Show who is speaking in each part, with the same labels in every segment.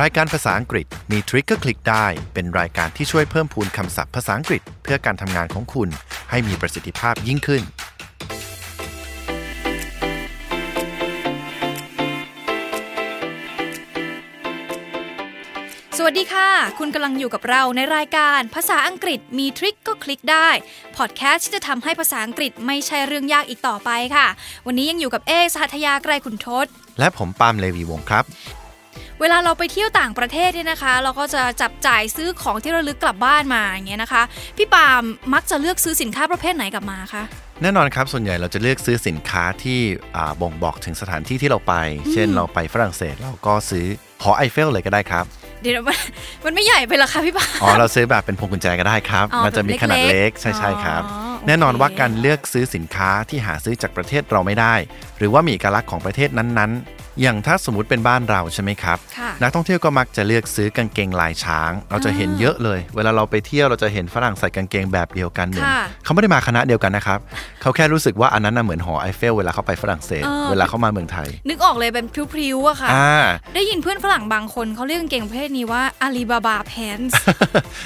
Speaker 1: รายการภาษาอังกฤษมีทริคก็คลิกได้ เป็นรายการที่ช่วยเพิ่มพูนคำศัพท์ภาษาอังกฤษ เพื่อการทำงานของคุณให้มีประสิทธิภาพยิ่งขึ้น
Speaker 2: สวัสดีค่ะ คุณกำลังอยู่กับเราในรายการภาษาอังกฤษมีทริคก็คลิกได้ พอดแคสต์ที่จะทำให้ภาษาอังกฤษไม่ใช่เรื่องยากอีกต่อไปค่ะ วันนี้ยังอยู่กับเอสหัทยาไกรขุนทศ
Speaker 1: และผมปาล์มเลวีวงศ์ครับ
Speaker 2: เวลาเราไปเที่ยวต่างประเทศเนี่ยนะคะ เราก็จะจับจ่ายซื้อของที่ระลึกกลับบ้านมาอย่างเงี้ยนะคะ พี่ปาล์มมักจะเลือกซื้อสินค้าประเภทไหนกลับมาคะ
Speaker 1: แน่นอนครับ ส่วนใหญ่เราจะเลือกซื้อสินค้าที่อ่าบ่งบอกถึงสถานที่ที่เราไป เช่นเราไปฝรั่งเศสเราก็ซื้อหอไอเฟลเลยก็ได้ครับ
Speaker 2: เดี๋ยวมันมันไม่ใหญ่ไปเหรอคะพี่ปาล์ม
Speaker 1: อ๋อเราซื้อแบบเป็นพวงกุญแจก็ได้ครับ
Speaker 2: อ๋อ
Speaker 1: มันจะมีขนาด
Speaker 2: แบบเล็
Speaker 1: เล็
Speaker 2: ก
Speaker 1: ก
Speaker 2: ๆ
Speaker 1: ใช่ใช่ครับ
Speaker 2: อ๋อโอเค
Speaker 1: แน่นอนว่าการเลือกซื้อสินค้าที่หาซื้อจากประเทศเราไม่ได้ หรือว่ามีเอกลักษณ์ของประเทศนั้นๆ อย่างถ้าสมมติเป็นบ้านเราใช่ไหมครับ
Speaker 2: ค่ะ
Speaker 1: นักท่องเที่ยวก็มักจะเลือกซื้อกางเกงลายช้าง เราจะเห็นเยอะเลย เวลาเราไปเที่ยวเราจะเห็นฝรั่งใส่กางเกงแบบเดียวกันเหมือน
Speaker 2: ค่ะ
Speaker 1: เขาไม่ได้มาคณะเดียวกันนะครับ เขาแค่รู้สึกว่าอันนั้นน่ะเหมือนหอไอเฟลเวลาเขาไปฝรั่งเศส
Speaker 2: เออ
Speaker 1: เวลาเขามาเมืองไทย
Speaker 2: นึกออกเลยเป็นพริ้วๆอะค่ะ
Speaker 1: อ่า
Speaker 2: ได้ยินเพื่อนฝรั่งบางคนเขาเรียกกางเกงประเภทนี้ว่าอาลีบาบาแพนส์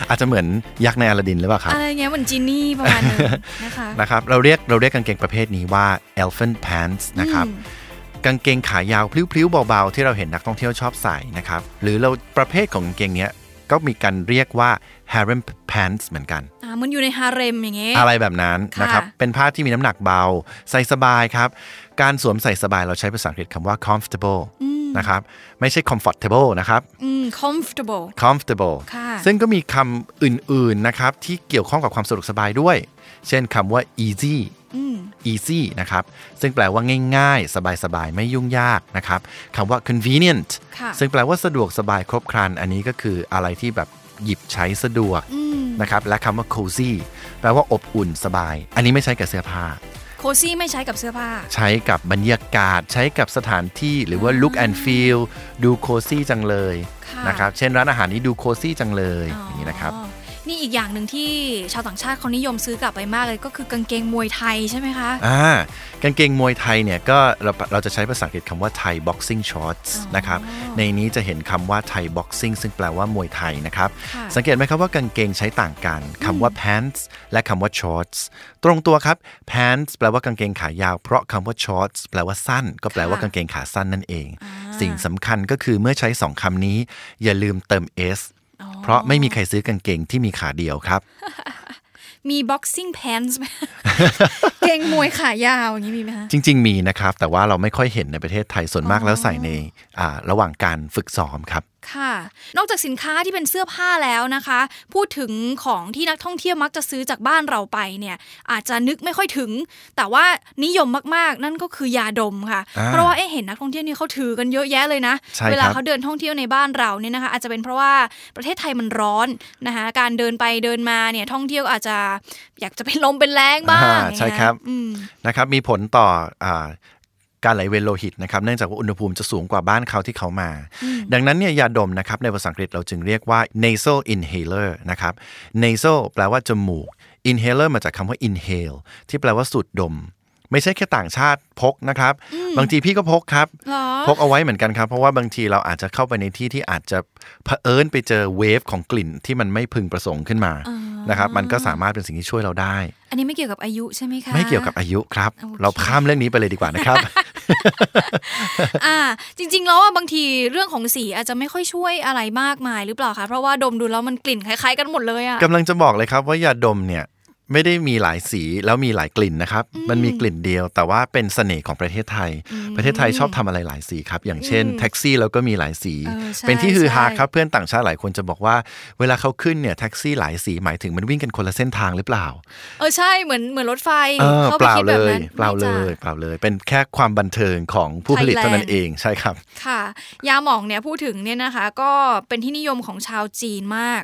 Speaker 1: อาจจะเหมือนยักษ์ในอลาดินหรือเปล่าครับ
Speaker 2: อะไรเงี้ยเหมือนจีนี่ประมาณนึงนะคะ
Speaker 1: นะครับเราเรียกเราเรียกกางเกงประเภทนี้ว่า elephant pants นะครับ
Speaker 2: อืม
Speaker 1: กางเกงขายาวพลิ้วๆเบาๆ ที่เราเห็นนักท่องเที่ยวชอบใส่นะครับหรือเราประเภทของกางเกงเนี้ยก็มีการเรียกว่า harem pants เหมือนกัน
Speaker 2: อ่ามันอยู่ในฮาเร็มอย่างเงี้ย
Speaker 1: อะไรแบบนั้น
Speaker 2: ค่ะ
Speaker 1: นะครับ เป็นผ้าที่มีน้ำหนักเบา ใส่สบายครับ การสวมใส่สบายเราใช้ภาษาอังกฤษคำว่า comfortable นะครับ ไม่ใช่ comfortable นะครับ
Speaker 2: อืม comfortable
Speaker 1: comfortable
Speaker 2: ค่ะ
Speaker 1: ซึ่งก็มีคำอื่นๆนะครับที่เกี่ยวข้องกับความสะดวกสบายด้วย เช่นคำว่า easy
Speaker 2: อืม
Speaker 1: easy นะครับ ซึ่งแปลว่าง่ายๆ สบายๆ ไม่ยุ่งยากนะครับคำว่า convenient
Speaker 2: ค่ะ
Speaker 1: ซึ่งแปลว่าสะดวกสบายครบครัน อันนี้ก็คืออะไรที่แบบหยิบใช้สะดวก
Speaker 2: อืม
Speaker 1: นะครับ และคำว่า cozy แปลว่าอบอุ่นสบาย อันนี้ไม่ใช้กับเสื้อผ้า
Speaker 2: โคซี่ไม่ใช้กับเสื้อผ้า
Speaker 1: ใช้กับบรรยากาศ ใช้กับสถานที่หรือว่า look and feel ดูโคซี่จังเลย
Speaker 2: ค่ะ
Speaker 1: นะครับ เช่นร้านอาหารนี้ดูโคซี่จังเลยอย่างนี้นะครับ
Speaker 2: อ๋อ นี่อีกอย่างหนึ่งที่ชาวต่างชาติเขานิยมซื้อกลับไปมากเลยก็คือกางเกงมวยไทยใช่ไหมคะ
Speaker 1: อ่ากางเกงมวยไทยเนี่ยก็เราเราจะใช้ภาษาอังกฤษคำว่าไทย boxing shorts นะครับ ในนี้จะเห็นคำว่าไทย boxing ซึ่งแปลว่ามวยไทยนะครับ
Speaker 2: ค่ะ
Speaker 1: สังเกตไหมครับว่ากางเกงใช้ต่างกันคำว่า pants และคำว่า shorts ตรงตัวครับ pants แปลว่ากางเกงขายาว เพราะคำว่า shorts แปลว่าสั้น ก็แปลว่ากางเกงขาสั้นนั่นเอง สิ่งสำคัญก็คือเมื่อใช้สองคำนี้ อย่าลืมเติม s เพราะไม่มีใครซื้อกางเกงที่มีขาเดียวครับ
Speaker 2: มี boxing pants ไหมเกงมวยขายาวอย่างนี้มีไหมคะ
Speaker 1: จริง ๆ มีนะครับ แต่ว่าเราไม่ค่อยเห็นในประเทศไทยส่วนมากแล้วใส่ในอ่าระหว่างการฝึกซ้อมครับ
Speaker 2: ค่ะ นอกจากสินค้าที่เป็นเสื้อผ้าแล้วนะคะ พูดถึงของที่นักท่องเที่ยวมักจะซื้อจากบ้านเราไปเนี่ย อาจจะนึกไม่ค่อยถึง แต่ว่านิยมมากๆ นั่นก็คือยาดมค่ะ
Speaker 1: อ่า
Speaker 2: เพราะว่าเอ๊ะเห็นนักท่องเที่ยวนี่เขาถือกันเยอะแยะเลยนะ
Speaker 1: ใช่ครับ
Speaker 2: เวลาเขาเดินท่องเที่ยวในบ้านเราเนี่ยนะคะ อาจจะเป็นเพราะว่าประเทศไทยมันร้อนนะคะ การเดินไปเดินมาเนี่ยท่องเที่ยวอาจจะอยากจะเป็นลมเป็นแรงบ้าง
Speaker 1: อ่า
Speaker 2: อย่างเงี้ย
Speaker 1: ใช่ครับ
Speaker 2: อืม
Speaker 1: นะครับมีผลต่ออา การไหลเวียนโลหิตนะครับเนื่องจากว่าอุณหภูมิจะสูงกว่าบ้านเขาที่เขามา ดังนั้นเนี่ยยาดมนะครับในภาษาอังกฤษเราจึงเรียกว่า nasal inhaler นะครับ nasal แปลว่าจมูก inhaler มาจากคำว่า inhale ที่แปลว่าสูดดม ไม่ใช่แค่ต่างชาติพกนะครับ บางทีพี่ก็พกครับ
Speaker 2: เหรอ
Speaker 1: พกเอาไว้เหมือนกันครับ เพราะว่าบางทีเราอาจจะเข้าไปในที่ที่อาจจะเผอิญไปเจอเวฟของกลิ่นที่มันไม่พึงประสงค์ขึ้นมานะครับมันก็สามารถเป็นสิ่งที่ช่วยเราได้
Speaker 2: อันนี้ไม่เกี่ยวกับอายุใช่ไหมคะ
Speaker 1: ไม่เกี่ยวกับอายุครับ
Speaker 2: โอเค
Speaker 1: เราข้ามเรื่องนี้ไปเลยดีกว่านะครับ
Speaker 2: อ่าจริง ๆ แล้วอะบางทีเรื่องของสีอาจจะไม่ค่อยช่วยอะไรมากมายหรือเปล่าคะเพราะว่าดมดูแล้วมันกลิ่นคล้ายๆกันหมดเลยอะ
Speaker 1: กำลังจะบอกเลยครับว่ายาดมเนี่ย ไม่ได้มีหลายสีแล้วมีหลายกลิ่นนะครับ มันมีกลิ่นเดียว แต่ว่าเป็นเสน่ห์ของประเทศไทย ประเทศไทยชอบทำอะไรหลายสีครับ อย่างเช่นแท็กซี่เราก็มีหลายสี
Speaker 2: เออใช่
Speaker 1: เป็นที่ฮือฮา
Speaker 2: ใช่
Speaker 1: ครับเพื่อนต่างชาติหลายคนจะบอกว่า เวลาเขาขึ้นเนี่ยแท็กซี่หลายสีหมายถึงมันวิ่งกันคนละเส้นทางหรือเปล่า
Speaker 2: เออใช่เหมือนเหมือนรถไฟ
Speaker 1: เออ
Speaker 2: เข้า
Speaker 1: เป
Speaker 2: ไป
Speaker 1: ล่า
Speaker 2: คิด
Speaker 1: เล
Speaker 2: แบบ
Speaker 1: ย
Speaker 2: นั้น
Speaker 1: เปล่าเล
Speaker 2: ไม่
Speaker 1: ย
Speaker 2: จ้ะ
Speaker 1: เปล่าเลย เป็นแค่ความบันเทิงของผู้ผลิตเท่านั้น
Speaker 2: Thailand
Speaker 1: เองใช่ครับ
Speaker 2: ค่ะ ยาหมองเนี่ยพูดถึงเนี่ยนะคะ ก็เป็นที่นิยมของชาวจีนมาก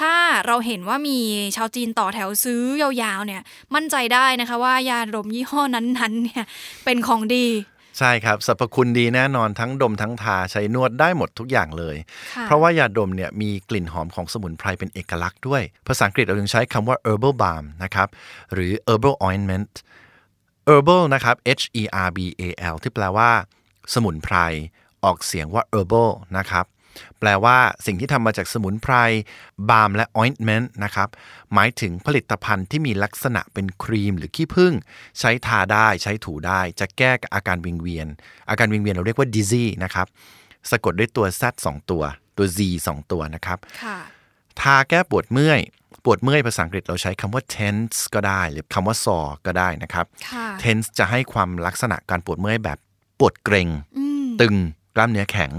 Speaker 2: ถ้าเราเห็นว่ามีชาวจีนต่อแถวซื้อยาวๆเนี่ยมั่นใจได้นะคะว่ายาดมยี่ห้อนั้นๆเนี่ยเป็นของดี
Speaker 1: ใช่ครับสรรพคุณดีแน่นอนทั้งดมทั้งทาใช้นวดได้หมดทุกอย่างเลย
Speaker 2: ค่ะ
Speaker 1: เพราะว่ายาดมเนี่ยมีกลิ่นหอมของสมุนไพรเป็นเอกลักษณ์ด้วย ภาษาอังกฤษเราจึงใช้คำว่า herbal balm นะครับหรือ herbal ointment herbal นะครับ H E R B A L ที่แปลว่า สมุนไพรออกเสียงว่า herbal นะครับ แปลว่าสิ่งที่ทำมาจากสมุนไพรบาล์มและ ointment นะครับหมายถึงผลิตภัณฑ์ที่มีลักษณะเป็นครีมหรือขี้ผึ้งใช้ทาได้ใช้ถูได้จะแก้อาการวิงเวียน อาการวิงเวียนเราเรียกว่า dizzy นะครับสะกดด้วยตัว z 2ตัว ตัว z 2ตัวนะครับ
Speaker 2: ค่ะ
Speaker 1: ทาแก้ปวดเมื่อย ปวดเมื่อยภาษาอังกฤษเราใช้คำว่า tense ก็ได้ หรือคำว่า sore ก็ได้นะครับ
Speaker 2: ค่ะ
Speaker 1: tense จะให้ความลักษณะการปวดเมื่อยแบบปวดเกร็งตึงกล้ามเนื้อแข็ง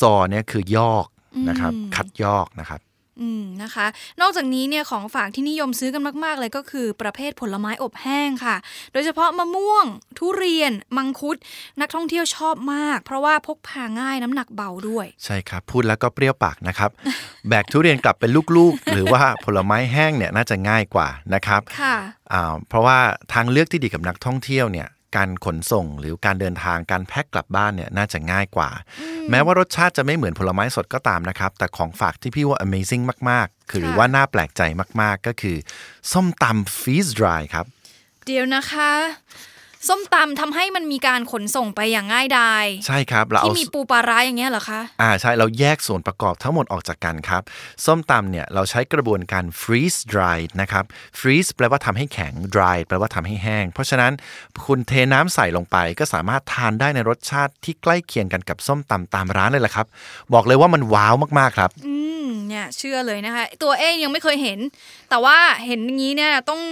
Speaker 1: ซอเนี่ยคือยอกนะครับ คัดยอกนะครับ
Speaker 2: อืมนะคะ นอกจากนี้เนี่ยของฝากที่นิยมซื้อกันมากๆ เลยก็คือประเภทผลไม้อบแห้งค่ะ โดยเฉพาะมะม่วง ทุเรียน มังคุด นักท่องเที่ยวชอบมาก เพราะว่าพกพาง่ายน้ำหนักเบาด้วย
Speaker 1: ใช่ครับ พูดแล้วก็เปรี้ยวปากนะครับ แบกทุเรียนกลับเป็นลูกๆ หรือว่าผลไม้แห้งเนี่ยน่าจะง่ายกว่านะครับ
Speaker 2: ค่ะ
Speaker 1: อ่าเพราะว่าทางเลือกที่ดีกับนักท่องเที่ยวเนี่ย การขนส่งหรือการเดินทางการแพ็คกลับบ้านเนี่ยน่าจะง่ายกว่า แม้ว่ารสชาติจะไม่เหมือนผลไม้สดก็ตามนะครับ แต่ของฝากที่พี่ว่า amazing มากๆ คือหรือว่าน่าแปลกใจมากๆ ก็คือ ส้มตำ freeze dry ครับ
Speaker 2: เดี๋ยวนะคะ ส้มตำทำให้มันมีการขนส่งไปอย่างง่ายดาย
Speaker 1: ใช่ครับเราเอา
Speaker 2: ที่มีปูปลาร้าอย่างเงี้ยเหรอคะ
Speaker 1: อ่าใช่เราแยกส่วนประกอบทั้งหมดออกจากกันครับ ส้มตำเนี่ยเราใช้กระบวนการ freeze dry นะครับ freeze แปลว่าทำให้แข็ง dry แปลว่าทำให้แห้ง เพราะฉะนั้นคุณเทน้ำใส่ลงไป ก็สามารถทานได้ในรสชาติที่ใกล้เคียงกันกับส้มตำตามร้านเลยละครับ บอกเลยว่ามันว้าวมากๆครับ
Speaker 2: อืมเนี่ยเชื่อเลยนะคะ ตัวเองยังไม่เคยเห็น แต่ว่าเห็นอย่างนี้เนี่ยต้อง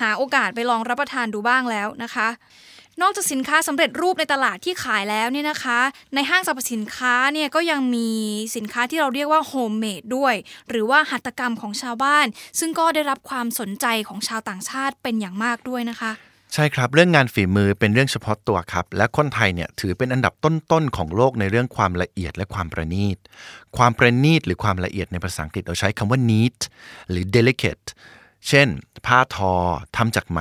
Speaker 2: หาโอกาสไปลองรับประทานดูบ้างแล้วนะคะ นอกจากสินค้าสำเร็จรูปในตลาดที่ขายแล้วเนี่ยนะคะ ในห้างสรรพสินค้าเนี่ยก็ยังมีสินค้าที่เราเรียกว่า homemade ด้วย หรือว่าหัตถกรรมของชาวบ้าน ซึ่งก็ได้รับความสนใจของชาวต่างชาติเป็นอย่างมากด้วยนะคะ
Speaker 1: ใช่ครับ เรื่องงานฝีมือเป็นเรื่องเฉพาะตัวครับ และคนไทยเนี่ยถือเป็นอันดับต้นๆของโลกในเรื่องความละเอียดและความประณีต ความประณีตหรือความละเอียดในภาษาอังกฤษเราใช้คำว่า neat หรือ delicate เช่น ผ้าทอทำจากไหม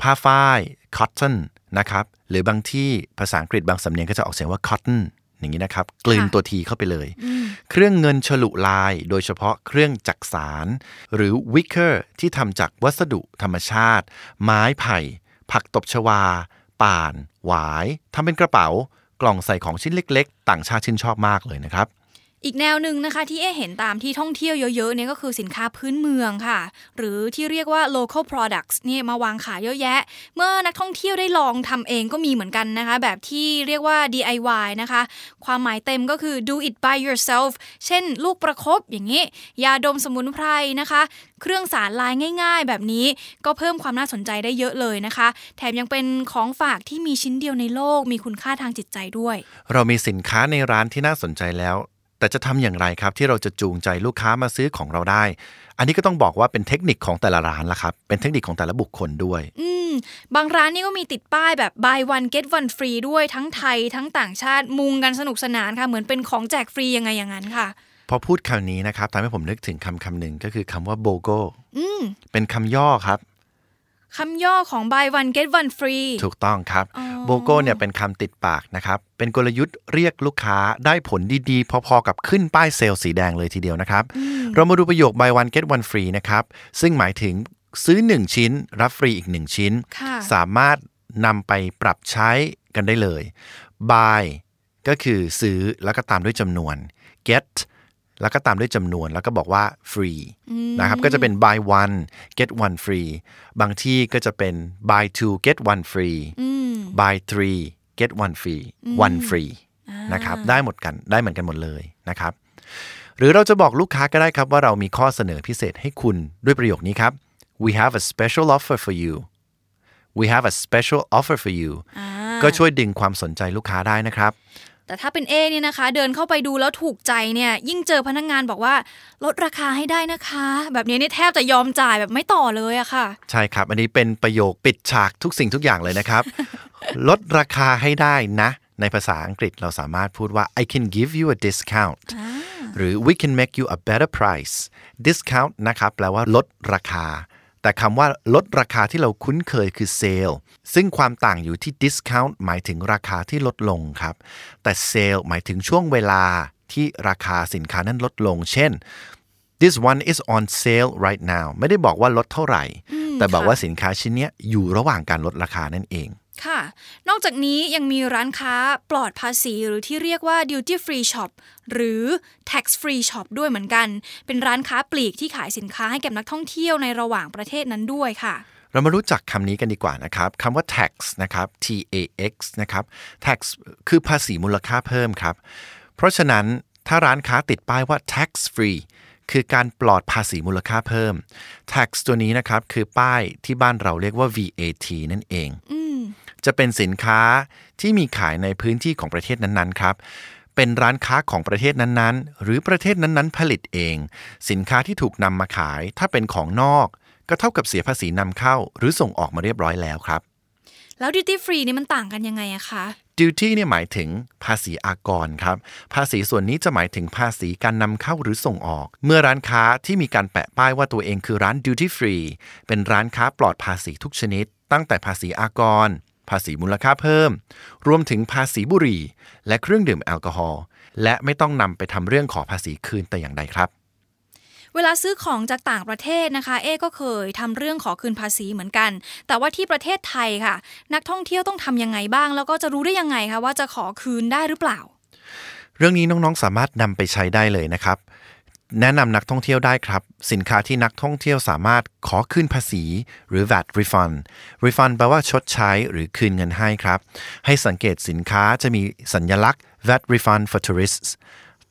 Speaker 1: ผ้าฝ้าย cotton นะครับ หรือบางที่ภาษาอังกฤษบางสำเนียงก็จะออกเสียงว่า cotton อย่างนี้นะครับ กลืน
Speaker 2: ค่ะ
Speaker 1: ตัวทีเข้าไปเลย เครื่องเงินฉลุลาย โดยเฉพาะเครื่องจักสาร หรือ wicker ที่ทำจากวัสดุธรรมชาติ ไม้ไผ่ ผักตบชวา ป่าน หวายทำเป็นกระเป๋ากล่องใส่ของชิ้นเล็ก ๆ ต่างชาติชื่นชอบมากเลยนะครับ
Speaker 2: อีกแนวหนึ่งนะคะที่เอเห็นตามที่ท่องเที่ยวเยอะๆเนี่ยก็คือสินค้าพื้นเมืองค่ะ หรือที่เรียกว่า local products เนี่ยมาวางขายเยอะแยะ เมื่อนักท่องเที่ยวได้ลองทำเองก็มีเหมือนกันนะคะ แบบที่เรียกว่า DIY นะคะ ความหมายเต็มก็คือ do it by yourself เช่น ลูกประคบอย่างนี้ ยาดมสมุนไพรนะคะ เครื่องสารลายง่ายๆ แบบนี้ก็เพิ่มความน่าสนใจได้เยอะเลยนะคะ แถมยังเป็นของฝากที่มีชิ้นเดียวในโลกมีคุณค่าทางจิตใจด้วย
Speaker 1: เรามีสินค้าในร้านที่น่าสนใจแล้ว แต่จะทำอย่างไรครับที่เราจะจูงใจลูกค้ามาซื้อของเราได้ อันนี้ก็ต้องบอกว่าเป็นเทคนิคของแต่ละร้านละครับ เป็นเทคนิคของแต่ละบุคคลด้วย
Speaker 2: อืม บางร้านนี่ก็มีติดป้ายแบบ buy one get one free ด้วยทั้งไทย ทั้งต่างชาติมุงกันสนุกสนานค่ะ เหมือนเป็นของแจกฟรียังไงอย่างนั้นค่ะ
Speaker 1: พอพูดคำนี้นะครับทำให้ผมนึกถึงคำคำหนึ่งก็คือคำว่า BOGO
Speaker 2: อืม
Speaker 1: เป็นคำย่อครับ
Speaker 2: คำย่อของ buy one get one free
Speaker 1: ถูกต้องครับ
Speaker 2: อ๋อ
Speaker 1: โบโก้เนี่ยเป็นคำติดปากนะครับ เป็นกลยุทธ์เรียกลูกค้าได้ผลดีๆ พอๆกับขึ้นป้ายเซลล์สีแดงเลยทีเดียวนะครับ เรามาดูประโยค buy one get one free นะครับ ซึ่งหมายถึงซื้อ 1 ชิ้น รับฟรีอีก 1 ชิ้น
Speaker 2: ค่ะ
Speaker 1: สามารถนำไปปรับใช้กันได้เลย buy ก็คือซื้อแล้วก็ตามด้วยจำนวน get แล้วก็ตามด้วยจำนวนแล้วก็บอกว่า free นะครับก็จะเป็น buy one get one free บางที่ก็จะเป็น buy two get one free buy three get one free one free นะครับได้หมดกันได้เหมือนกันหมดเลยนะครับ หรือเราจะบอกลูกค้าก็ได้ครับว่าเรามีข้อเสนอพิเศษให้คุณด้วยประโยคนี้ครับ we have a special offer for you we have a special offer for you ก็ช่วยดึงความสนใจลูกค้าได้นะครับ
Speaker 2: แต่ถ้าเป็นเอเนี่ยนะคะ เดินเข้าไปดูแล้วถูกใจเนี่ยยิ่งเจอพนักงานบอกว่า ลดราคาให้ได้นะคะ แบบนี้เนี่ยแทบจะยอมจ่ายแบบไม่ต่อเลยอะค่ะ
Speaker 1: ใช่ครับ อันนี้เป็นประโยคปิดฉากทุกสิ่งทุกอย่างเลยนะครับ ลดราคาให้ได้นะ ในภาษาอังกฤษเราสามารถพูดว่า I can give you a discount หรือ we can make you a better price discount นะครับแปลว่าลดราคา แต่คำว่าลดราคาที่เราคุ้นเคยคือ sale ซึ่งความต่างอยู่ที่ discount หมายถึงราคาที่ลดลงครับ แต่ sale หมายถึงช่วงเวลาที่ราคาสินค้านั้นลดลง เช่น this one is on sale right now ไม่ได้บอกว่าลดเท่าไหร่ แต่บอกว่าสินค้าชิ้นเนี้ยอยู่ระหว่างการลดราคานั่นเอง
Speaker 2: ค่ะ นอกจากนี้ยังมีร้านค้าปลอดภาษีหรือที่เรียกว่า duty free shop หรือ tax free shop ด้วยเหมือนกัน เป็นร้านค้าปลีกที่ขายสินค้าให้กับนักท่องเที่ยวในระหว่างประเทศนั้นด้วยค่ะ
Speaker 1: เรามารู้จักคำนี้กันดีกว่านะครับคำว่า tax นะครับ T A X นะครับ tax คือภาษีมูลค่าเพิ่มครับ เพราะฉะนั้นถ้าร้านค้าติดป้ายว่า tax free คือการปลอดภาษีมูลค่าเพิ่ม tax ตัวนี้นะครับ คือป้ายที่บ้านเราเรียกว่า VAT นั่นเอง จะเป็นสินค้าที่มีขายในพื้นที่ของประเทศนั้นๆครับเป็นร้านค้าของประเทศนั้นๆ หรือประเทศนั้นๆ ผลิตเอง สินค้าที่ถูกนำมาขาย ถ้าเป็นของนอก ก็เท่ากับเสียภาษีนำเข้า หรือส่งออกมาเรียบร้อยแล้วครับ
Speaker 2: แล้ว duty free นี่มันต่างกันยังไงอะคะ
Speaker 1: duty เนี่ยหมายถึงภาษีอากรครับ ภาษีส่วนนี้จะหมายถึงภาษีการนำเข้าหรือส่งออก เมื่อร้านค้าที่มีการแปะป้ายว่าตัวเองคือร้าน duty free เป็นร้านค้าปลอดภาษีทุกชนิด ตั้งแต่ภาษีอากร ภาษีมูลค่าเพิ่ม รวมถึงภาษีบุหรี่ และเครื่องดื่มแอลกอฮอล์และไม่ต้องนำไปทำเรื่องขอภาษีคืนแต่อย่างใดครับ
Speaker 2: เวลาซื้อของจากต่างประเทศนะคะ เอ๊ก็เคยทำเรื่องขอคืนภาษีเหมือนกัน แต่ว่าที่ประเทศไทยค่ะ นักท่องเที่ยวต้องทำยังไงบ้าง แล้วก็จะรู้ได้ยังไงคะว่าจะขอคืนได้หรือเปล่า
Speaker 1: เรื่องนี้น้องๆสามารถนำไปใช้ได้เลยนะครับ แนะนำนักท่องเที่ยวได้ครับ สินค้าที่นักท่องเที่ยวสามารถขอคืนภาษี หรือ VAT refund refund แปลว่าชดใช้หรือคืนเงินให้ครับ ให้สังเกตสินค้าจะมีสัญญลักษณ์ VAT refund for tourists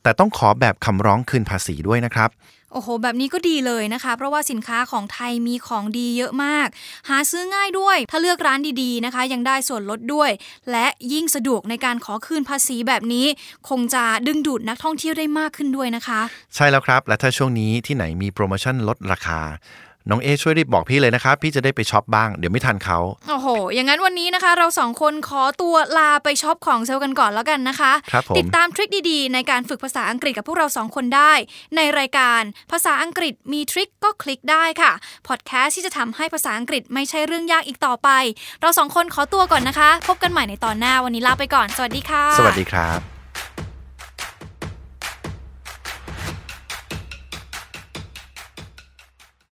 Speaker 1: แต่ต้องขอแบบคำร้องคืนภาษีด้วยนะครับ
Speaker 2: โอ้โห แบบนี้ก็ดีเลยนะคะ เพราะว่าสินค้าของไทยมีของดีเยอะมาก หาซื้อง่ายด้วย ถ้าเลือกร้านดีๆนะคะ ยังได้ส่วนลดด้วย และยิ่งสะดวกในการขอคืนภาษีแบบนี้ คงจะดึงดูดนักท่องเที่ยวได้มากขึ้นด้วยนะคะ
Speaker 1: ใช่แล้วครับ และถ้าช่วงนี้ที่ไหนมีโปรโมชั่นลดราคา น้องเอช่วยรีบบอกพี่เลยนะครับ พี่จะได้ไปช็อปบ้าง เดี๋ยวไม่ทันเขา
Speaker 2: โอ้โห อย่างนั้นวันนี้นะคะ เราสองคนขอตัวลาไปช็อปของเซลล์กันก่อนแล้วกันนะคะ
Speaker 1: ครับผม
Speaker 2: ติดตาม trick ดีๆ ในการฝึกภาษาอังกฤษกับพวกเราสองคนได้ ในรายการภาษาอังกฤษมีทริคก็คลิกได้ค่ะพอดแคสต์ที่จะทำให้ภาษาอังกฤษไม่ใช่เรื่องยากอีกต่อไป เราสองคนขอตัวก่อนนะคะ พบกันใหม่ในตอนหน้าวันนี้ลาไปก่อน สวัสดีค่ะ
Speaker 1: สวัสดีครับ